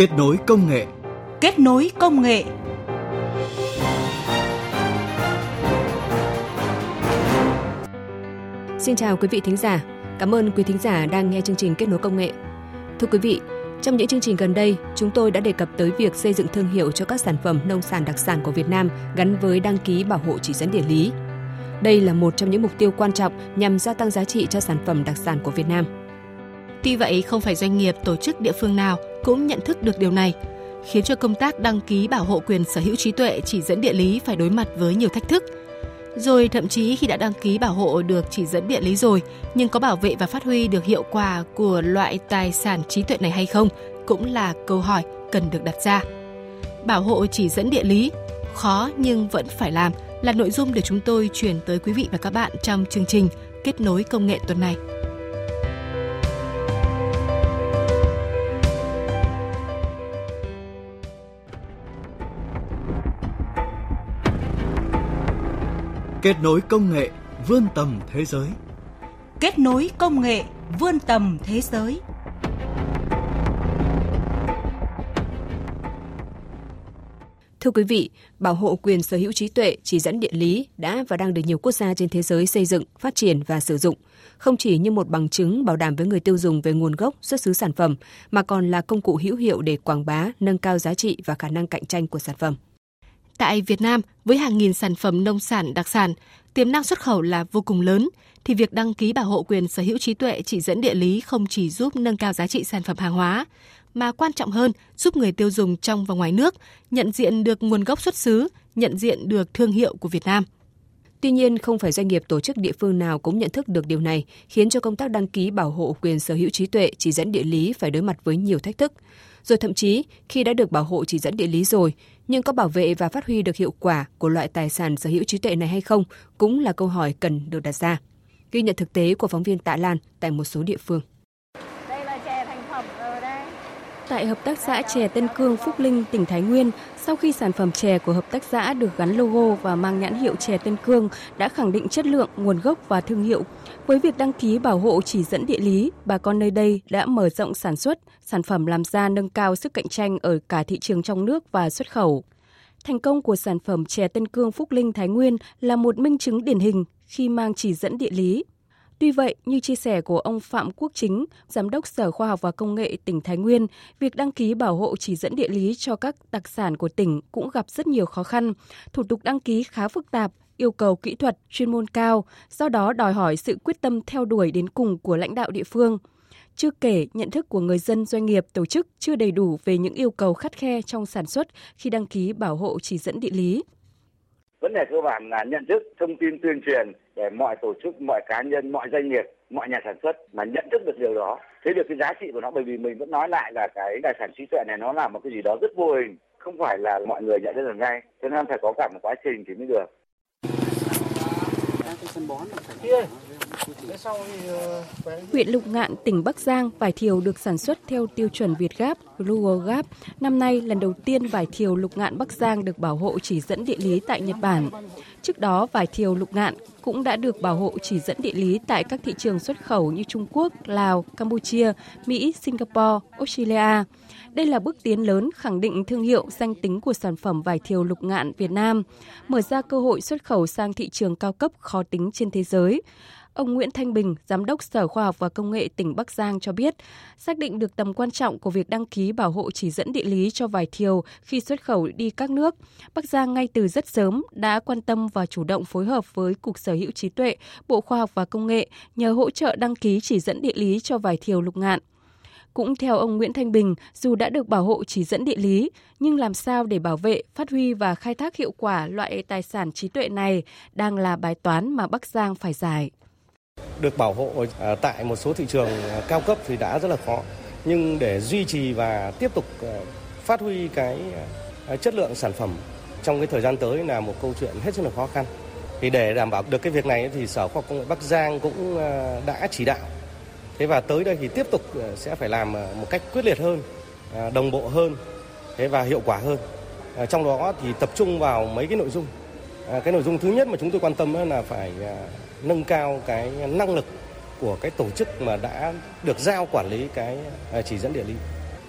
Kết nối công nghệ. Kết nối công nghệ. Xin chào quý vị thính giả. Cảm ơn quý thính giả đang nghe chương trình Kết nối công nghệ. Thưa quý vị, trong những chương trình gần đây, chúng tôi đã đề cập tới việc xây dựng thương hiệu cho các sản phẩm nông sản đặc sản của Việt Nam gắn với đăng ký bảo hộ chỉ dẫn địa lý. Đây là một trong những mục tiêu quan trọng nhằm gia tăng giá trị cho sản phẩm đặc sản của Việt Nam. Tuy vậy, không phải doanh nghiệp, tổ chức địa phương nào cũng nhận thức được điều này, khiến cho công tác đăng ký bảo hộ quyền sở hữu trí tuệ chỉ dẫn địa lý phải đối mặt với nhiều thách thức. Rồi thậm chí khi đã đăng ký bảo hộ được chỉ dẫn địa lý rồi, nhưng có bảo vệ và phát huy được hiệu quả của loại tài sản trí tuệ này hay không cũng là câu hỏi cần được đặt ra. Bảo hộ chỉ dẫn địa lý khó nhưng vẫn phải làm là nội dung để chúng tôi chuyển tới quý vị và các bạn trong chương trình Kết nối công nghệ tuần này. Kết nối công nghệ vươn tầm thế giới. Kết nối công nghệ vươn tầm thế giới. Thưa quý vị, bảo hộ quyền sở hữu trí tuệ chỉ dẫn địa lý đã và đang được nhiều quốc gia trên thế giới xây dựng, phát triển và sử dụng, không chỉ như một bằng chứng bảo đảm với người tiêu dùng về nguồn gốc, xuất xứ sản phẩm, mà còn là công cụ hữu hiệu để quảng bá, nâng cao giá trị và khả năng cạnh tranh của sản phẩm. Tại Việt Nam, với hàng nghìn sản phẩm nông sản đặc sản, tiềm năng xuất khẩu là vô cùng lớn, thì việc đăng ký bảo hộ quyền sở hữu trí tuệ chỉ dẫn địa lý không chỉ giúp nâng cao giá trị sản phẩm hàng hóa, mà quan trọng hơn giúp người tiêu dùng trong và ngoài nước nhận diện được nguồn gốc xuất xứ, nhận diện được thương hiệu của Việt Nam. Tuy nhiên, không phải doanh nghiệp tổ chức địa phương nào cũng nhận thức được điều này, khiến cho công tác đăng ký bảo hộ quyền sở hữu trí tuệ chỉ dẫn địa lý phải đối mặt với nhiều thách thức. Rồi thậm chí, khi đã được bảo hộ chỉ dẫn địa lý rồi, nhưng có bảo vệ và phát huy được hiệu quả của loại tài sản sở hữu trí tuệ này hay không cũng là câu hỏi cần được đặt ra. Ghi nhận thực tế của phóng viên Tạ Lan tại một số địa phương. Tại Hợp tác xã chè Tân Cương Phúc Linh, tỉnh Thái Nguyên, sau khi sản phẩm chè của hợp tác xã được gắn logo và mang nhãn hiệu chè Tân Cương đã khẳng định chất lượng, nguồn gốc và thương hiệu. Với việc đăng ký bảo hộ chỉ dẫn địa lý, bà con nơi đây đã mở rộng sản xuất, sản phẩm làm ra nâng cao sức cạnh tranh ở cả thị trường trong nước và xuất khẩu. Thành công của sản phẩm chè Tân Cương Phúc Linh Thái Nguyên là một minh chứng điển hình khi mang chỉ dẫn địa lý. Tuy vậy, như chia sẻ của ông Phạm Quốc Chính, Giám đốc Sở Khoa học và Công nghệ tỉnh Thái Nguyên, việc đăng ký bảo hộ chỉ dẫn địa lý cho các đặc sản của tỉnh cũng gặp rất nhiều khó khăn. Thủ tục đăng ký khá phức tạp, yêu cầu kỹ thuật, chuyên môn cao, do đó đòi hỏi sự quyết tâm theo đuổi đến cùng của lãnh đạo địa phương. Chưa kể, nhận thức của người dân, doanh nghiệp, tổ chức chưa đầy đủ về những yêu cầu khắt khe trong sản xuất khi đăng ký bảo hộ chỉ dẫn địa lý. Vấn đề cơ bản là nhận thức, thông tin tuyên truyền để mọi tổ chức, mọi cá nhân, mọi doanh nghiệp, mọi nhà sản xuất mà nhận thức được điều đó, thấy được cái giá trị của nó bởi vì mình vẫn nói lại là cái tài sản trí tuệ này nó là một cái gì đó rất vô hình, không phải là mọi người nhận ra được ngay, cho nên phải có cả một quá trình thì mới được. Huyện Lục Ngạn, tỉnh Bắc Giang, vải thiều được sản xuất theo tiêu chuẩn Việt Gáp, Global Gap. Năm nay, lần đầu tiên vải thiều Lục Ngạn Bắc Giang được bảo hộ chỉ dẫn địa lý tại Nhật Bản. Trước đó, vải thiều Lục Ngạn cũng đã được bảo hộ chỉ dẫn địa lý tại các thị trường xuất khẩu như Trung Quốc, Lào, Campuchia, Mỹ, Singapore, Australia. Đây là bước tiến lớn khẳng định thương hiệu danh tính của sản phẩm vải thiều lục ngạn Việt Nam, mở ra cơ hội xuất khẩu sang thị trường cao cấp khó tính trên thế giới. Ông Nguyễn Thanh Bình, Giám đốc Sở Khoa học và Công nghệ tỉnh Bắc Giang cho biết, xác định được tầm quan trọng của việc đăng ký bảo hộ chỉ dẫn địa lý cho vải thiều khi xuất khẩu đi các nước. Bắc Giang ngay từ rất sớm đã quan tâm và chủ động phối hợp với Cục Sở hữu trí tuệ, Bộ Khoa học và Công nghệ nhờ hỗ trợ đăng ký chỉ dẫn địa lý cho vải thiều lục ngạn. Cũng theo ông Nguyễn Thanh Bình, dù đã được bảo hộ chỉ dẫn địa lý, nhưng làm sao để bảo vệ, phát huy và khai thác hiệu quả loại tài sản trí tuệ này đang là bài toán mà Bắc Giang phải giải. Được bảo hộ ờ, tại một số thị trường ờ, cao cấp thì đã rất là khó, nhưng để duy trì và tiếp tục ờ, phát huy cái chất lượng sản phẩm trong cái thời gian tới là một câu chuyện hết sức là khó khăn. Thì để đảm bảo được cái việc này thì Sở Khoa học Công nghệ Bắc Giang cũng đã chỉ đạo Thế và tới đây thì tiếp tục ờ, sẽ phải làm ờ, một cách quyết liệt hơn, ờ, đồng bộ hơn thế và hiệu quả hơn. Trong đó thì tập trung vào mấy cái nội dung. Cái nội dung thứ nhất mà chúng tôi quan tâm là phải nâng cao cái năng lực của cái tổ chức mà đã được giao quản lý cái chỉ dẫn địa lý.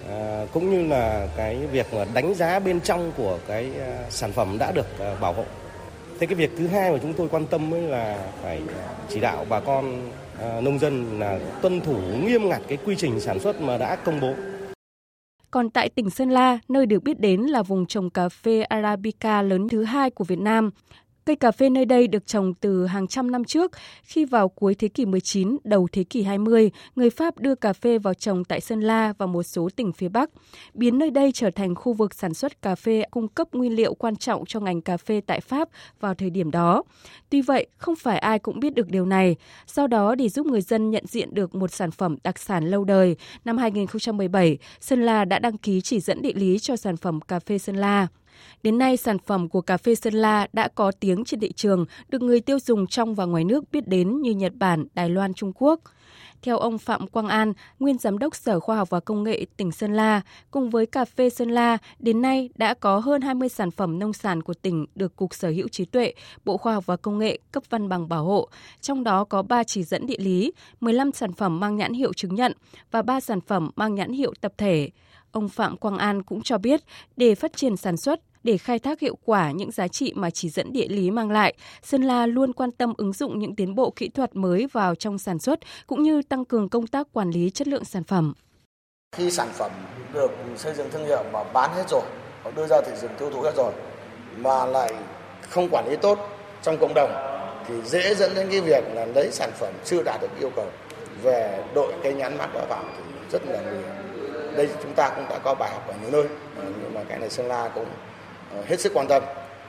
à, cũng như là cái việc mà đánh giá bên trong của cái sản phẩm đã được bảo hộ. Thế cái việc thứ hai mà chúng tôi quan tâm ấy là phải chỉ đạo bà con À, nông dân là tuân thủ nghiêm ngặt cái quy trình sản xuất mà đã công bố. Còn tại tỉnh Sơn La, nơi được biết đến là vùng trồng cà phê Arabica lớn thứ hai của Việt Nam, Cây cà phê nơi đây được trồng từ hàng trăm năm trước, khi vào cuối thế kỷ 19, đầu thế kỷ 20, người Pháp đưa cà phê vào trồng tại Sơn La và một số tỉnh phía Bắc, biến nơi đây trở thành khu vực sản xuất cà phê cung cấp nguyên liệu quan trọng cho ngành cà phê tại Pháp vào thời điểm đó. Tuy vậy, không phải ai cũng biết được điều này. Do đó, để giúp người dân nhận diện được một sản phẩm đặc sản lâu đời, năm 2017, Sơn La đã đăng ký chỉ dẫn địa lý cho sản phẩm cà phê Sơn La. Đến nay, sản phẩm của cà phê Sơn La đã có tiếng trên thị trường, được người tiêu dùng trong và ngoài nước biết đến như Nhật Bản, Đài Loan, Trung Quốc. Theo ông Phạm Quang An, nguyên giám đốc Sở Khoa học và Công nghệ tỉnh Sơn La, cùng với cà phê Sơn La, đến nay đã có hơn 20 sản phẩm nông sản của tỉnh được Cục Sở hữu trí tuệ, Bộ Khoa học và Công nghệ cấp văn bằng bảo hộ, trong đó có 3 chỉ dẫn địa lý, 15 sản phẩm mang nhãn hiệu chứng nhận và 3 sản phẩm mang nhãn hiệu tập thể. Ông Phạm Quang An cũng cho biết, để phát triển sản xuất, để khai thác hiệu quả những giá trị mà chỉ dẫn địa lý mang lại, Sơn La luôn quan tâm ứng dụng những tiến bộ kỹ thuật mới vào trong sản xuất cũng như tăng cường công tác quản lý chất lượng sản phẩm. Khi sản phẩm được xây dựng thương hiệu mà bán hết rồi, hoặc đưa ra thị trường tiêu thụ hết rồi, mà lại không quản lý tốt trong cộng đồng thì dễ dẫn đến cái việc là lấy sản phẩm chưa đạt được yêu cầu về đội cái nhãn mát đó vào thì rất là nguy hiểm đây chúng ta cũng đã có bài học ở nhiều nơi ờ, nhưng mà cái này Sơn La cũng ờ, hết sức quan tâm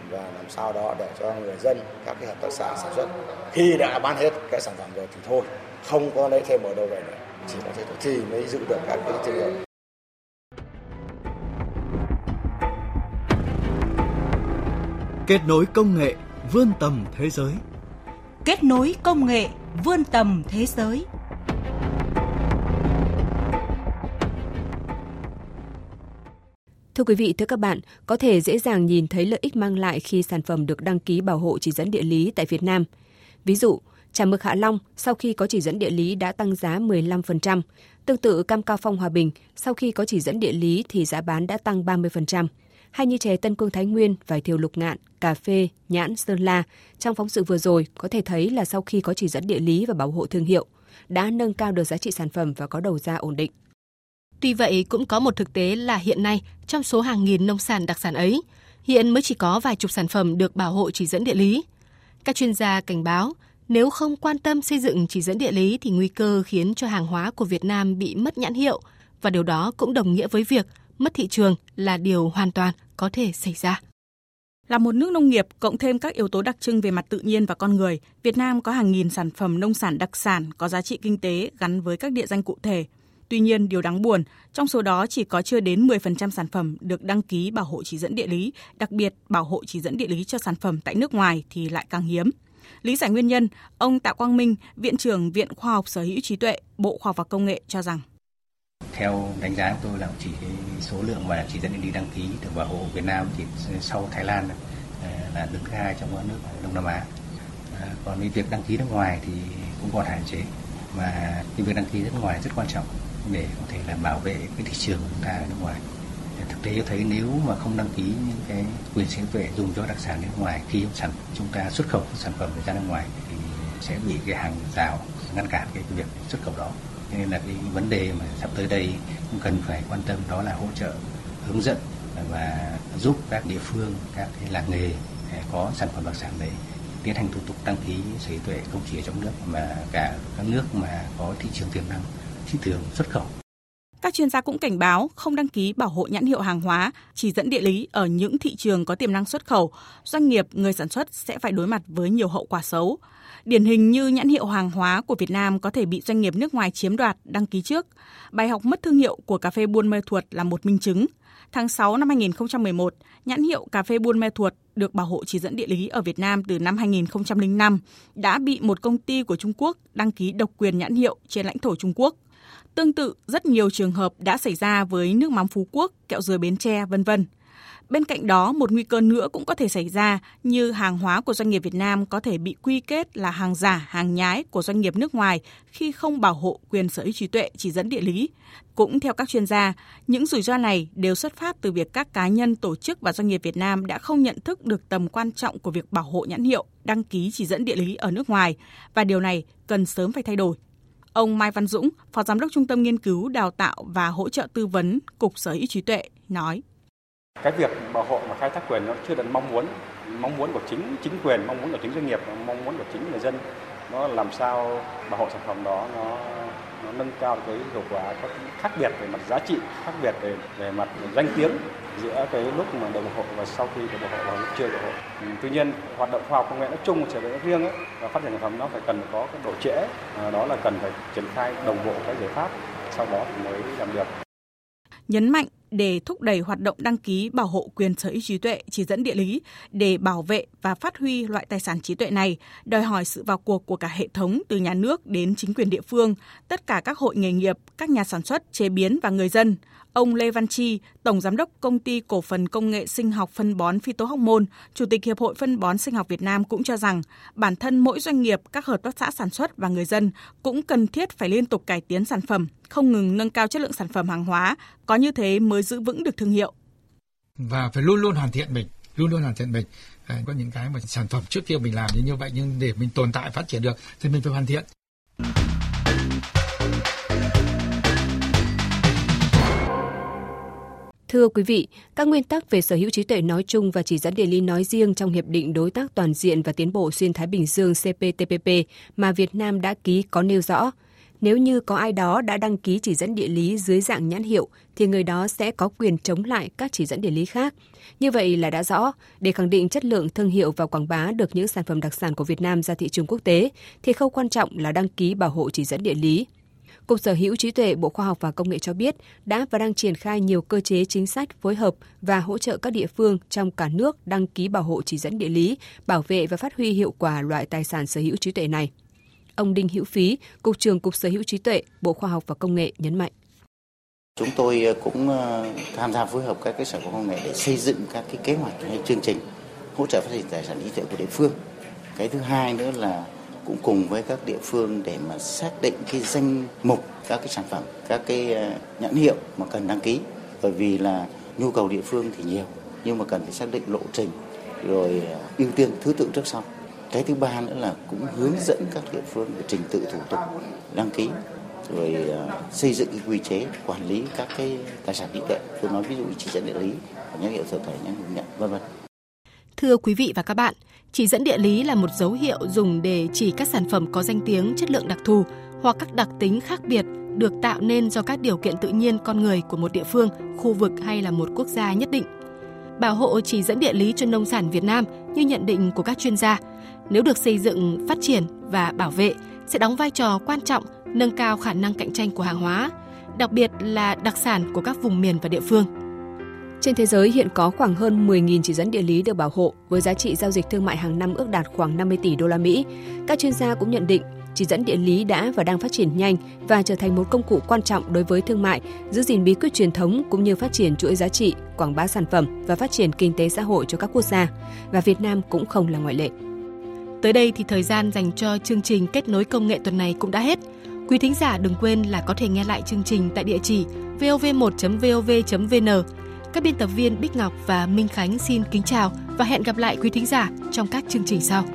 và làm sao đó để cho người dân các cái hợp tác xã sản xuất khi đã bán hết cái sản phẩm rồi thì thôi không có lấy thêm ở đâu về nữa chỉ có thế thôi thì mới giữ được các cái thương hiệu. Kết nối công nghệ vươn tầm thế giới. Kết nối công nghệ vươn tầm thế giới Thưa quý vị, thưa các bạn, có thể dễ dàng nhìn thấy lợi ích mang lại khi sản phẩm được đăng ký bảo hộ chỉ dẫn địa lý tại Việt Nam. Ví dụ, trà mực Hạ Long sau khi có chỉ dẫn địa lý đã tăng giá 15%. Tương tự cam cao phong Hòa Bình, sau khi có chỉ dẫn địa lý thì giá bán đã tăng 30%. Hay như chè Tân Cương Thái Nguyên, vải thiều lục ngạn, cà phê, nhãn, sơn la, trong phóng sự vừa rồi có thể thấy là sau khi có chỉ dẫn địa lý và bảo hộ thương hiệu, đã nâng cao được giá trị sản phẩm và có đầu ra ổn định. Tuy vậy, cũng có một thực tế là hiện nay, trong số hàng nghìn nông sản đặc sản ấy, hiện mới chỉ có vài chục sản phẩm được bảo hộ chỉ dẫn địa lý. Các chuyên gia cảnh báo, nếu không quan tâm xây dựng chỉ dẫn địa lý thì nguy cơ khiến cho hàng hóa của Việt Nam bị mất nhãn hiệu và điều đó cũng đồng nghĩa với việc mất thị trường là điều hoàn toàn có thể xảy ra. Là một nước nông nghiệp cộng thêm các yếu tố đặc trưng về mặt tự nhiên và con người, Việt Nam có hàng nghìn sản phẩm nông sản đặc sản có giá trị kinh tế gắn với các địa danh cụ thể – Tuy nhiên, điều đáng buồn, trong số đó chỉ có chưa đến 10% sản phẩm được đăng ký bảo hộ chỉ dẫn địa lý, đặc biệt bảo hộ chỉ dẫn địa lý cho sản phẩm tại nước ngoài thì lại càng hiếm. Lý giải nguyên nhân, ông Tạ Quang Minh, Viện trưởng Viện Khoa học Sở hữu trí tuệ, Bộ Khoa học và Công nghệ cho rằng theo đánh giá của tôi là chỉ cái số lượng mà chỉ dẫn địa lý đăng ký được bảo hộ Việt Nam thì sau Thái Lan ờ, là đứng thứ hai trong các nước Đông Nam Á. Ờ, còn cái việc đăng ký nước ngoài thì cũng còn hạn chế mà cái việc đăng ký nước ngoài rất quan trọng để có thể là bảo vệ cái thị trường của chúng ta ở nước ngoài. Thực tế cho thấy nếu mà không đăng ký những cái quyền sở hữu dùng cho đặc sản nước ngoài, khi sản chúng ta xuất khẩu sản phẩm ra nước ngoài thì sẽ bị cái hàng rào ngăn cản cái việc xuất khẩu đó. Nên là cái vấn đề mà sắp tới đây cũng cần phải quan tâm đó là hỗ trợ, hướng dẫn và giúp các địa phương, các cái làng nghề có sản phẩm đặc sản đấy tiến hành thủ tục đăng ký sở hữu tuệ không chỉ ở trong nước mà cả các nước mà có thị trường tiềm năng thị trường xuất khẩu. Các chuyên gia cũng cảnh báo không đăng ký bảo hộ nhãn hiệu hàng hóa, chỉ dẫn địa lý ở những thị trường có tiềm năng xuất khẩu, doanh nghiệp, người sản xuất sẽ phải đối mặt với nhiều hậu quả xấu. Điển hình như nhãn hiệu hàng hóa của Việt Nam có thể bị doanh nghiệp nước ngoài chiếm đoạt đăng ký trước. Bài học mất thương hiệu của cà phê Buôn Mê Thuột là một minh chứng. Tháng 6 năm 2011, nhãn hiệu cà phê Buôn Mê Thuột được bảo hộ chỉ dẫn địa lý ở Việt Nam từ năm 2005 đã bị một công ty của Trung Quốc đăng ký độc quyền nhãn hiệu trên lãnh thổ Trung Quốc. Tương tự, rất nhiều trường hợp đã xảy ra với nước mắm Phú Quốc, kẹo dừa Bến Tre, vân vân. Bên cạnh đó, một nguy cơ nữa cũng có thể xảy ra như hàng hóa của doanh nghiệp Việt Nam có thể bị quy kết là hàng giả, hàng nhái của doanh nghiệp nước ngoài khi không bảo hộ quyền sở hữu trí tuệ chỉ dẫn địa lý. Cũng theo các chuyên gia, những rủi ro này đều xuất phát từ việc các cá nhân, tổ chức và doanh nghiệp Việt Nam đã không nhận thức được tầm quan trọng của việc bảo hộ nhãn hiệu, đăng ký chỉ dẫn địa lý ở nước ngoài và điều này cần sớm phải thay đổi. Ông Mai Văn Dũng, Phó Giám đốc Trung tâm Nghiên cứu, Đào tạo và Hỗ trợ Tư vấn Cục Sở hữu trí tuệ nói. Cái việc bảo hộ và khai thác quyền nó chưa được mong muốn, mong muốn của chính chính quyền, mong muốn của chính doanh nghiệp, mong muốn của chính người dân. Nó làm sao bảo hộ sản phẩm đó nó nâng cao cái hiệu quả có khác biệt về mặt giá trị, khác biệt về về mặt danh tiếng giữa cái lúc mà đồng hộ và sau khi đồng hộ và lúc chưa đồng hộ. Ừ, tuy nhiên hoạt động khoa học công nghệ nói chung và nói riêng ấy, và phát triển sản phẩm nó phải cần có cái độ trễ, à, đó là cần phải triển khai đồng bộ các giải pháp, sau đó thì mới làm được. Nhấn mạnh để thúc đẩy hoạt động đăng ký bảo hộ quyền sở hữu trí tuệ chỉ dẫn địa lý để bảo vệ và phát huy loại tài sản trí tuệ này đòi hỏi sự vào cuộc của cả hệ thống từ nhà nước đến chính quyền địa phương, tất cả các hội nghề nghiệp, các nhà sản xuất, chế biến và người dân. Ông Lê Văn Chi, Tổng Giám đốc Công ty Cổ phần Công nghệ Sinh học Phân bón Phyto Hormone, Chủ tịch Hiệp hội Phân bón Sinh học Việt Nam cũng cho rằng bản thân mỗi doanh nghiệp, các hợp tác xã sản xuất và người dân cũng cần thiết phải liên tục cải tiến sản phẩm, không ngừng nâng cao chất lượng sản phẩm hàng hóa, có như thế mới giữ vững được thương hiệu. Và phải luôn luôn hoàn thiện mình, luôn luôn hoàn thiện mình. có những cái mà sản phẩm trước kia mình làm như như vậy nhưng để mình tồn tại phát triển được thì mình phải hoàn thiện. Thưa quý vị, các nguyên tắc về sở hữu trí tuệ nói chung và chỉ dẫn địa lý nói riêng trong Hiệp định Đối tác Toàn diện và Tiến bộ Xuyên Thái Bình Dương CPTPP mà Việt Nam đã ký có nêu rõ, nếu như có ai đó đã đăng ký chỉ dẫn địa lý dưới dạng nhãn hiệu thì người đó sẽ có quyền chống lại các chỉ dẫn địa lý khác. Như vậy là đã rõ, để khẳng định chất lượng thương hiệu và quảng bá được những sản phẩm đặc sản của Việt Nam ra thị trường quốc tế thì khâu quan trọng là đăng ký bảo hộ chỉ dẫn địa lý. Cục Sở hữu trí tuệ Bộ Khoa học và Công nghệ cho biết đã và đang triển khai nhiều cơ chế chính sách phối hợp và hỗ trợ các địa phương trong cả nước đăng ký bảo hộ chỉ dẫn địa lý, bảo vệ và phát huy hiệu quả loại tài sản sở hữu trí tuệ này. Ông Đinh Hữu Phí, Cục trưởng Cục Sở hữu trí tuệ, Bộ Khoa học và Công nghệ nhấn mạnh. Chúng tôi ờ, cũng ờ, tham gia phối hợp các cái sở khoa công nghệ để xây dựng các cái kế hoạch hay chương trình hỗ trợ phát triển tài sản trí tuệ của địa phương. Cái thứ hai nữa là cũng cùng với các địa phương để mà xác định cái danh mục các cái sản phẩm, các cái ờ, nhãn hiệu mà cần đăng ký. Bởi vì là nhu cầu địa phương thì nhiều nhưng mà cần phải xác định lộ trình rồi ờ, ưu tiên thứ tự trước sau. Cái thứ ba nữa là cũng hướng dẫn các địa phương về trình tự thủ tục đăng ký rồi ờ, xây dựng cái quy chế quản lý các cái tài sản trí tuệ tôi nói ví dụ chỉ dẫn địa lý nhãn hiệu sở thể nhãn hiệu nhận vân vân. Thưa quý vị và các bạn, chỉ dẫn địa lý là một dấu hiệu dùng để chỉ các sản phẩm có danh tiếng chất lượng đặc thù hoặc các đặc tính khác biệt được tạo nên do các điều kiện tự nhiên con người của một địa phương, khu vực hay là một quốc gia nhất định. Bảo hộ chỉ dẫn địa lý cho nông sản Việt Nam như nhận định của các chuyên gia nếu được xây dựng, phát triển và bảo vệ sẽ đóng vai trò quan trọng nâng cao khả năng cạnh tranh của hàng hóa, đặc biệt là đặc sản của các vùng miền và địa phương. Trên thế giới hiện có khoảng hơn 10.000 chỉ dẫn địa lý được bảo hộ với giá trị giao dịch thương mại hàng năm ước đạt khoảng 50 tỷ đô la Mỹ. Các chuyên gia cũng nhận định chỉ dẫn địa lý đã và đang phát triển nhanh và trở thành một công cụ quan trọng đối với thương mại, giữ gìn bí quyết truyền thống cũng như phát triển chuỗi giá trị, quảng bá sản phẩm và phát triển kinh tế xã hội cho các quốc gia. Và Việt Nam cũng không là ngoại lệ. Tới đây thì thời gian dành cho chương trình kết nối công nghệ tuần này cũng đã hết. Quý thính giả đừng quên là có thể nghe lại chương trình tại địa chỉ vov1.vov.vn. Các biên tập viên Bích Ngọc và Minh Khánh xin kính chào và hẹn gặp lại quý thính giả trong các chương trình sau.